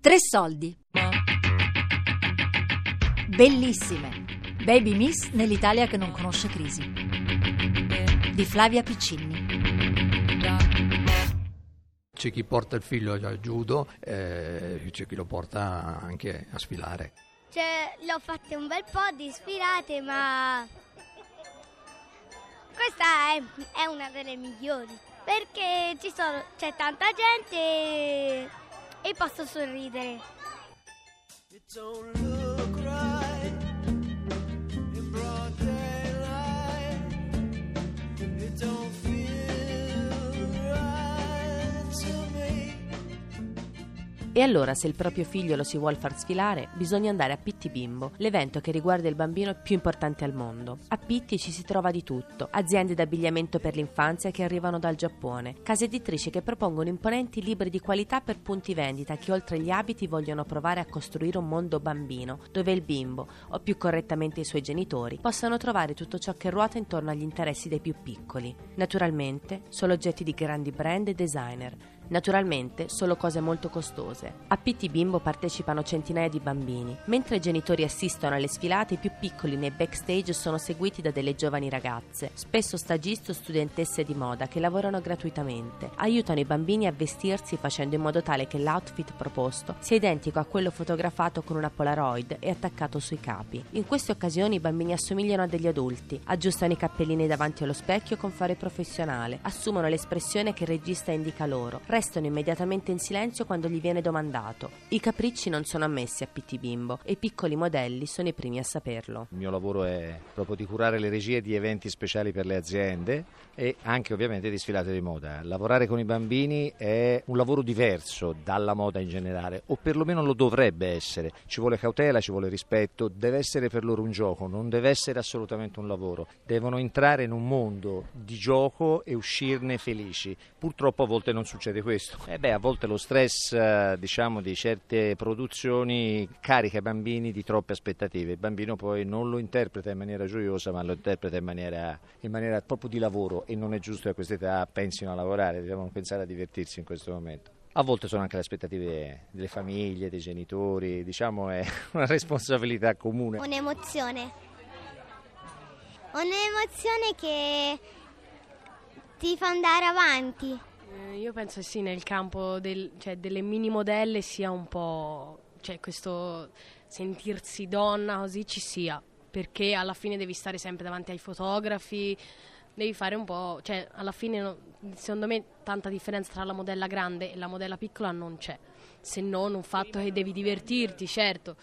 Tre soldi. Bellissime. Baby Miss nell'Italia che non conosce crisi. Di Flavia Piccini. C'è chi porta il figlio al judo, eh, c'è chi lo porta anche a sfilare. Cioè, l'ho fatte un bel po' di sfilate, ma questa è, è una delle migliori perché ci sono, c'è tanta gente e, posso sorridere. E allora, se il proprio figlio lo si vuole far sfilare, bisogna andare a Pitti Bimbo, l'evento che riguarda il bambino più importante al mondo. A Pitti ci si trova di tutto: aziende d'abbigliamento per l'infanzia che arrivano dal Giappone, case editrici che propongono imponenti libri di qualità per punti vendita che oltre gli abiti vogliono provare a costruire un mondo bambino, dove il bimbo, o più correttamente i suoi genitori, possano trovare tutto ciò che ruota intorno agli interessi dei più piccoli. Naturalmente, solo oggetti di grandi brand e designer Naturalmente solo cose molto costose. A PT Bimbo partecipano centinaia di bambini. Mentre i genitori assistono alle sfilate, i più piccoli nei backstage sono seguiti da delle giovani ragazze, spesso stagiste o studentesse di moda che lavorano gratuitamente. Aiutano i bambini a vestirsi facendo in modo tale che l'outfit proposto sia identico a quello fotografato con una Polaroid e attaccato sui capi. In queste occasioni i bambini assomigliano a degli adulti, aggiustano i cappellini davanti allo specchio con fare professionale, assumono l'espressione che il regista indica loro, restano immediatamente in silenzio quando gli viene domandato. I capricci non sono ammessi a PT Bimbo e i piccoli modelli sono i primi a saperlo. Il mio lavoro è proprio di curare le regie di eventi speciali per le aziende e anche ovviamente di sfilate di moda. Lavorare con i bambini è un lavoro diverso dalla moda in generale, o perlomeno lo dovrebbe essere. Ci vuole cautela, ci vuole rispetto, deve essere per loro un gioco, non deve essere assolutamente un lavoro. Devono entrare in un mondo di gioco e uscirne felici. Purtroppo a volte non succede questo. Eh beh, a volte lo stress eh, diciamo, di certe produzioni carica i bambini di troppe aspettative. Il bambino poi non lo interpreta in maniera gioiosa, ma lo interpreta in maniera, in maniera proprio di lavoro e non è giusto che a questa età pensino a lavorare, devono pensare a divertirsi in questo momento. A volte sono anche le aspettative delle famiglie, dei genitori, diciamo è una responsabilità comune. Un'emozione. Un'emozione che ti fa andare avanti. Eh, io penso sì, nel campo del, cioè, delle mini modelle sia un po', cioè questo sentirsi donna così ci sia, perché alla fine devi stare sempre davanti ai fotografi, devi fare un po', cioè alla fine secondo me tanta differenza tra la modella grande e la modella piccola non c'è, se non un fatto che devi divertirti, certo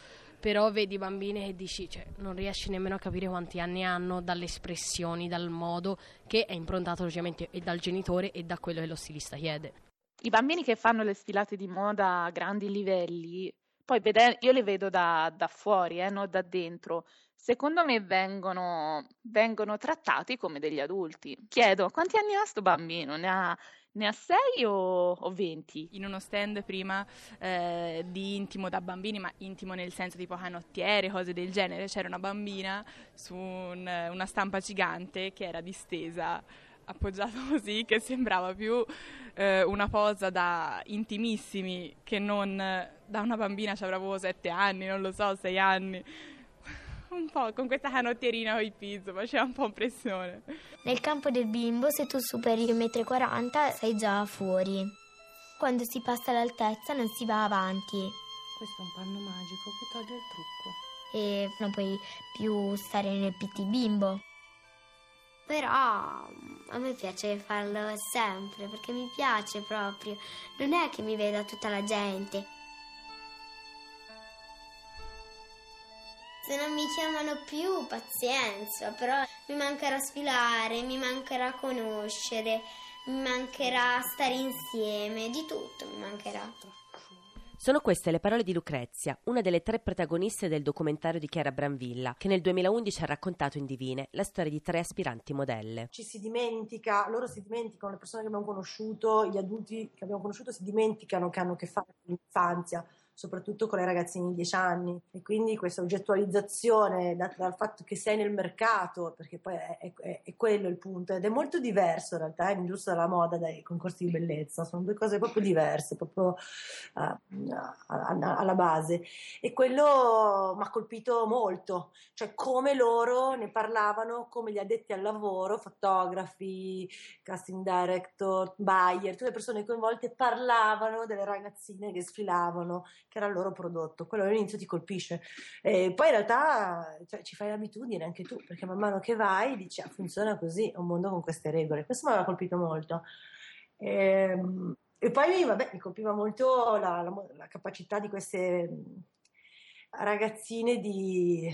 però vedi bambine che dici, cioè, non riesci nemmeno a capire quanti anni hanno dalle espressioni, dal modo che è improntato logicamente e dal genitore e da quello che lo stilista chiede. I bambini che fanno le sfilate di moda a grandi livelli, poi vede- io le vedo da, da fuori, eh, non da dentro, secondo me vengono, vengono, trattati come degli adulti. Chiedo, quanti anni ha sto bambino? Ne ha ne ha 6 o, o 20? In uno stand prima eh, di intimo da bambini, ma intimo nel senso tipo canottiere, cose del genere, c'era una bambina su un, una stampa gigante che era distesa appoggiata così che sembrava più eh, una posa da intimissimi che non da una bambina ci avrà proprio sette anni, non lo so, sei anni un po' con questa canottierina con i pizzo, faceva un po' impressione. Nel campo del bimbo, se tu superi il 1,40 m sei già fuori. Quando si passa l'altezza non si va avanti. Questo è un panno magico che toglie il trucco. E non puoi più stare nel pitti bimbo. Però a me piace farlo sempre perché mi piace proprio. Non è che mi veda tutta la gente. Se non mi chiamano più, pazienza, però mi mancherà sfilare, mi mancherà conoscere, mi mancherà stare insieme, di tutto mi mancherà. Sono queste le parole di Lucrezia, una delle tre protagoniste del documentario di Chiara Branvilla, che nel 2011 ha raccontato in Divine la storia di tre aspiranti modelle. Ci si dimentica, loro si dimenticano, le persone che abbiamo conosciuto, gli adulti che abbiamo conosciuto si dimenticano che hanno a che fare con l'infanzia soprattutto con le ragazzine di 10 anni. E quindi questa oggettualizzazione data dal fatto che sei nel mercato, perché poi è, è, è quello il punto, ed è molto diverso in realtà, è l'industria della moda dai concorsi di bellezza, sono due cose proprio diverse, proprio uh, alla base. E quello mi ha colpito molto, cioè come loro ne parlavano, come gli addetti al lavoro, fotografi, casting director, buyer, tutte le persone coinvolte parlavano delle ragazzine che sfilavano, che era il loro prodotto. Quello all'inizio ti colpisce. E poi in realtà cioè, ci fai l'abitudine anche tu, perché man mano che vai dici ah, funziona così, è un mondo con queste regole. Questo mi aveva colpito molto. E, ehm, e poi vabbè, mi colpiva molto la, la, la capacità di queste ragazzine di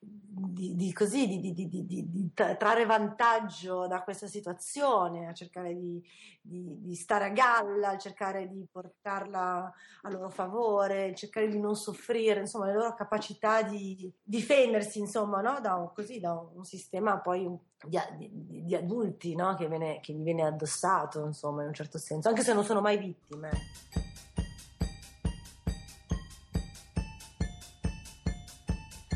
di, di, così, di, di, trarre vantaggio da questa situazione, a cercare di, stare a galla, a cercare di portarla a loro favore, cercare di non soffrire, insomma, le loro capacità di difendersi, insomma, no? da, un, così, da un sistema poi di, adulti no? che, viene, che gli viene addossato, insomma, in un certo senso, anche se non sono mai vittime.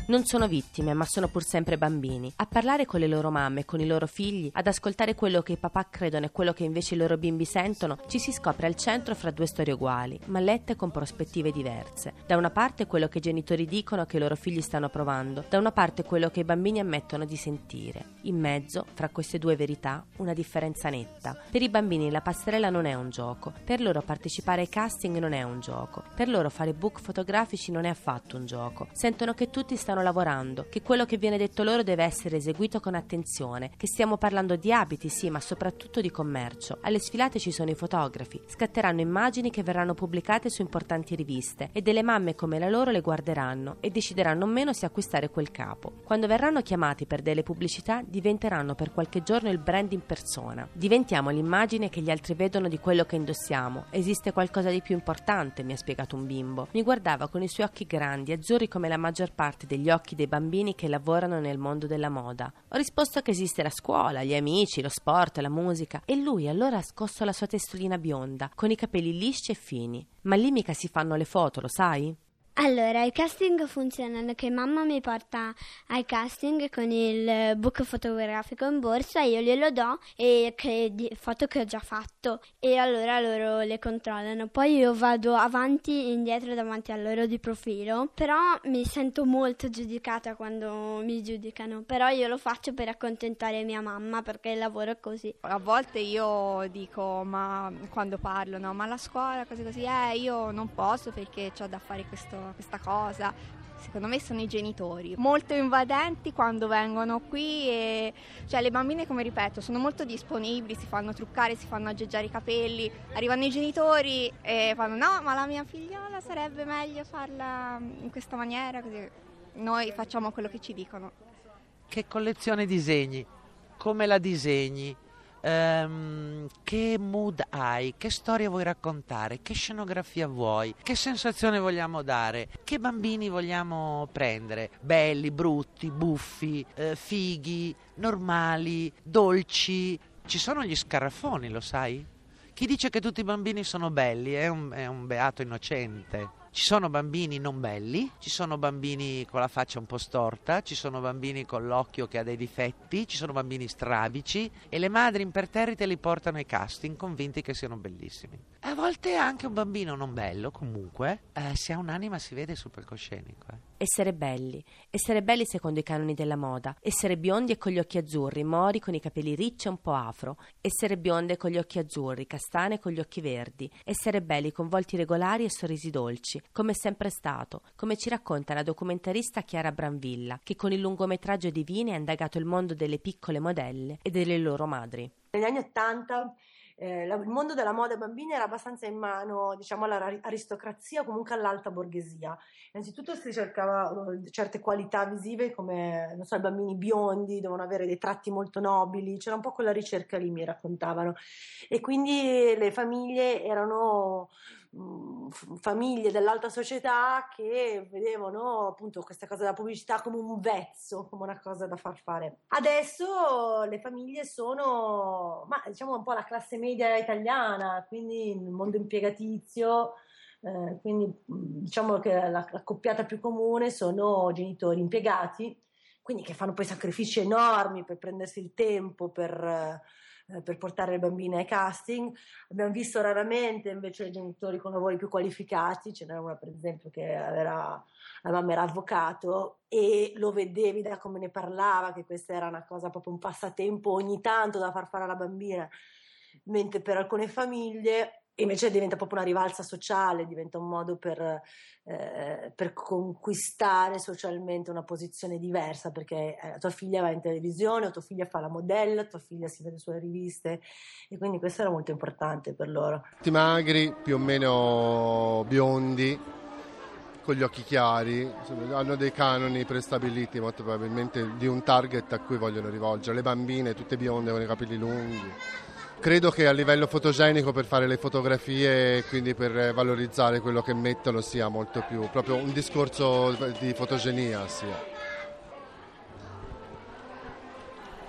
Non sono vittime, ma sono pur sempre bambini. A parlare con le loro mamme, con i loro figli, ad ascoltare quello che i papà credono e quello che invece i loro bimbi sentono, ci si scopre al centro fra due storie uguali, ma lette con prospettive diverse. Da una parte quello che i genitori dicono che i loro figli stanno provando, da una parte quello che i bambini ammettono di sentire. In mezzo, fra queste due verità, una differenza netta. Per i bambini la passerella non è un gioco, per loro partecipare ai casting non è un gioco, per loro fare book fotografici non è affatto un gioco. Sentono che tutti stanno stanno lavorando, che quello che viene detto loro deve essere eseguito con attenzione, che stiamo parlando di abiti, sì, ma soprattutto di commercio. Alle sfilate ci sono i fotografi, scatteranno immagini che verranno pubblicate su importanti riviste e delle mamme come la loro le guarderanno e decideranno o meno se acquistare quel capo. Quando verranno chiamati per delle pubblicità diventeranno per qualche giorno il brand in persona. Diventiamo l'immagine che gli altri vedono di quello che indossiamo. Esiste qualcosa di più importante, mi ha spiegato un bimbo. Mi guardava con i suoi occhi grandi, azzurri come la maggior parte degli occhi dei bambini che lavorano nel mondo della moda. Ho risposto che esiste la scuola, gli amici, lo sport, la musica e lui allora ha scosso la sua testolina bionda, con i capelli lisci e fini. Ma lì mica si fanno le foto, lo sai? Allora, i casting funzionano che mamma mi porta ai casting con il book fotografico in borsa, io glielo do e che di foto che ho già fatto e allora loro le controllano. Poi io vado avanti e indietro davanti a loro di profilo, però mi sento molto giudicata quando mi giudicano, però io lo faccio per accontentare mia mamma perché il lavoro è così. A volte io dico, ma quando parlo, no, ma la scuola, cose così, eh, io non posso perché ho da fare questo questa cosa. Secondo me sono i genitori, molto invadenti quando vengono qui e cioè le bambine come ripeto sono molto disponibili, si fanno truccare, si fanno aggeggiare i capelli, arrivano i genitori e fanno no ma la mia figliola sarebbe meglio farla in questa maniera, così noi facciamo quello che ci dicono. Che collezione disegni? Come la disegni? Um, che mood hai, che storia vuoi raccontare, che scenografia vuoi, che sensazione vogliamo dare, che bambini vogliamo prendere, belli, brutti, buffi, eh, fighi, normali, dolci. Ci sono gli scarafoni, lo sai? Chi dice che tutti i bambini sono belli è un, è un beato innocente. Ci sono bambini non belli, ci sono bambini con la faccia un po' storta, ci sono bambini con l'occhio che ha dei difetti, ci sono bambini strabici e le madri imperterrite li portano ai casting convinti che siano bellissimi. A volte anche un bambino non bello, comunque, eh, se ha un'anima si vede sul palcoscenico. Eh. Essere belli, essere belli secondo i canoni della moda, essere biondi e con gli occhi azzurri, mori con i capelli ricci e un po' afro, essere bionde con gli occhi azzurri, castane con gli occhi verdi, essere belli con volti regolari e sorrisi dolci, come è sempre stato, come ci racconta la documentarista Chiara Branvilla, che con il lungometraggio Divine ha indagato il mondo delle piccole modelle e delle loro madri. Negli anni Ottanta eh, il mondo della moda ai bambini era abbastanza in mano diciamo, all'aristocrazia comunque all'alta borghesia. Innanzitutto si cercava uh, certe qualità visive come non so, i bambini biondi devono avere dei tratti molto nobili, c'era un po' quella ricerca lì, mi raccontavano. E quindi le famiglie erano mh, famiglie dell'alta società che vedevano appunto questa cosa della pubblicità come un vezzo, come una cosa da far fare. Adesso le famiglie sono, ma diciamo un po' la classe media italiana, quindi il mondo impiegatizio Eh, quindi diciamo che la, la coppiata più comune sono genitori impiegati, quindi che fanno poi sacrifici enormi per prendersi il tempo per eh, per portare le bambine ai casting. Abbiamo visto raramente invece genitori con lavori più qualificati, ce n'era una per esempio che era, la mamma era avvocato e lo vedevi da come ne parlava che questa era una cosa proprio un passatempo ogni tanto da far fare alla bambina, mentre per alcune famiglie invece diventa proprio una rivalsa sociale, diventa un modo per, eh, per conquistare socialmente una posizione diversa, perché eh, tua figlia va in televisione, o tua figlia fa la modella, tua figlia si vede sulle riviste e quindi questo era molto importante per loro. Tutti magri, più o meno biondi, con gli occhi chiari, hanno dei canoni prestabiliti molto probabilmente di un target a cui vogliono rivolgere, le bambine tutte bionde con i capelli lunghi credo che a livello fotogenico per fare le fotografie e quindi per valorizzare quello che mettono sia molto più proprio un discorso di fotogenia sia.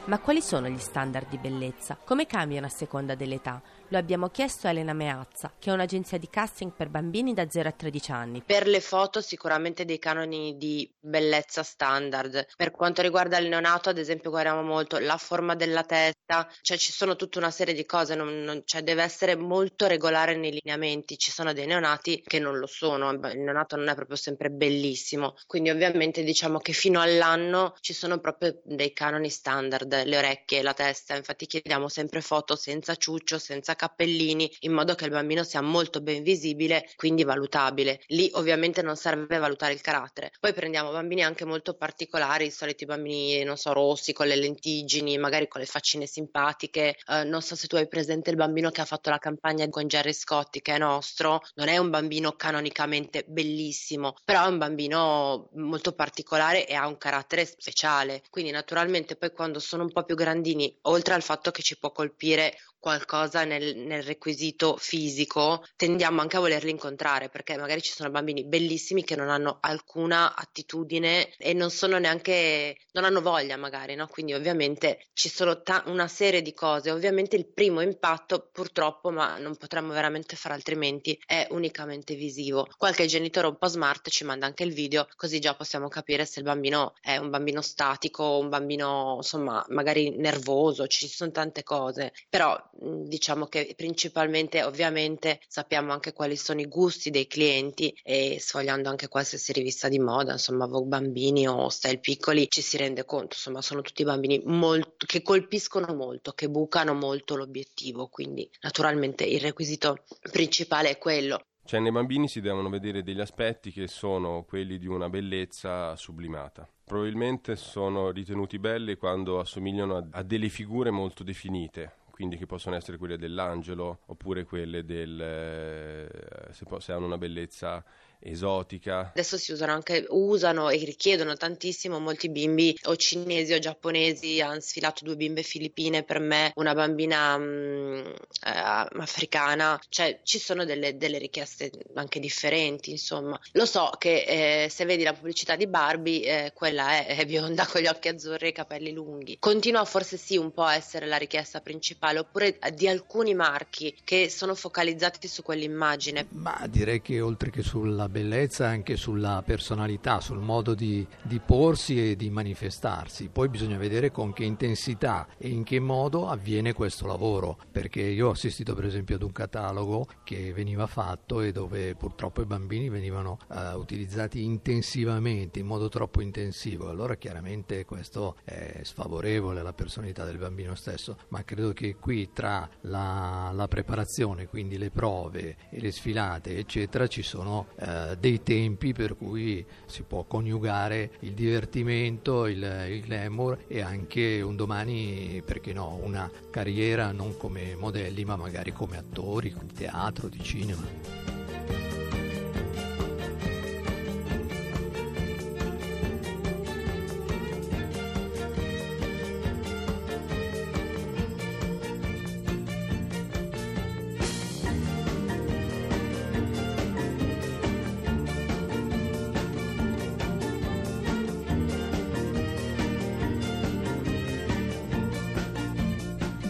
Ma quali sono gli standard di bellezza? Come cambiano a seconda dell'età? Lo abbiamo chiesto a Elena Meazza, che è un'agenzia di casting per bambini da 0 a 13 anni. Per le foto sicuramente dei canoni di bellezza standard. Per quanto riguarda il neonato, ad esempio, guardiamo molto la forma della testa, cioè ci sono tutta una serie di cose, non, non, cioè deve essere molto regolare nei lineamenti. Ci sono dei neonati che non lo sono, il neonato non è proprio sempre bellissimo. Quindi ovviamente diciamo che fino all'anno ci sono proprio dei canoni standard, le orecchie, la testa, infatti chiediamo sempre foto senza ciuccio, senza cappellini, in modo che il bambino sia molto ben visibile, quindi valutabile. Lì ovviamente non serve valutare il carattere. Poi prendiamo bambini anche molto particolari, i soliti bambini, non so, rossi, con le lentiggini, magari con le faccine simpatiche. Eh, non so se tu hai presente il bambino che ha fatto la campagna con Jerry Scotti, che è nostro. Non è un bambino canonicamente bellissimo, però è un bambino molto particolare e ha un carattere speciale. Quindi naturalmente poi quando sono un po' più grandini, oltre al fatto che ci può colpire qualcosa nel, nel, requisito fisico, tendiamo anche a volerli incontrare perché magari ci sono bambini bellissimi che non hanno alcuna attitudine e non sono neanche, non hanno voglia magari, no? Quindi ovviamente ci sono ta- una serie di cose. Ovviamente il primo impatto purtroppo, ma non potremmo veramente fare altrimenti, è unicamente visivo. Qualche genitore un po' smart ci manda anche il video così già possiamo capire se il bambino è un bambino statico, un bambino insomma magari nervoso, ci sono tante cose. Però diciamo che principalmente ovviamente sappiamo anche quali sono i gusti dei clienti e sfogliando anche qualsiasi rivista di moda, insomma Vogue Bambini o Style Piccoli, ci si rende conto, insomma sono tutti bambini molto, che colpiscono molto, che bucano molto l'obiettivo, quindi naturalmente il requisito principale è quello. Cioè nei bambini si devono vedere degli aspetti che sono quelli di una bellezza sublimata. Probabilmente sono ritenuti belli quando assomigliano a delle figure molto definite, quindi che possono essere quelle dell'angelo oppure quelle del eh, se, se hanno una bellezza esotica. Adesso si usano anche, usano e richiedono tantissimo molti bimbi o cinesi o giapponesi, hanno sfilato due bimbe filippine per me, una bambina mh, mm, eh, africana, cioè ci sono delle, delle, richieste anche differenti, insomma. Lo so che eh, se vedi la pubblicità di Barbie, eh, quella è, è, bionda con gli occhi azzurri e i capelli lunghi. Continua forse sì un po' a essere la richiesta principale, oppure di alcuni marchi che sono focalizzati su quell'immagine. Ma direi che oltre che sulla bellezza anche sulla personalità, sul modo di, di, porsi e di manifestarsi. Poi bisogna vedere con che intensità e in che modo avviene questo lavoro, perché io ho assistito per esempio ad un catalogo che veniva fatto e dove purtroppo i bambini venivano uh, utilizzati intensivamente, in modo troppo intensivo. Allora chiaramente questo è sfavorevole alla personalità del bambino stesso, ma credo che qui tra la, la preparazione, quindi le prove e le sfilate, eccetera, ci sono uh, dei tempi per cui si può coniugare il divertimento, il, il glamour e anche un domani, perché no, una carriera non come modelli ma magari come attori, di teatro, di cinema.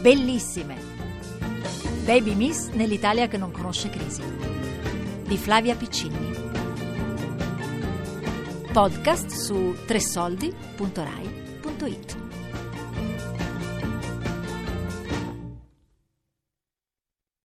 bellissime. Baby Miss nell'Italia che non conosce crisi di Flavia Piccini. Podcast su tressoldi.rai.it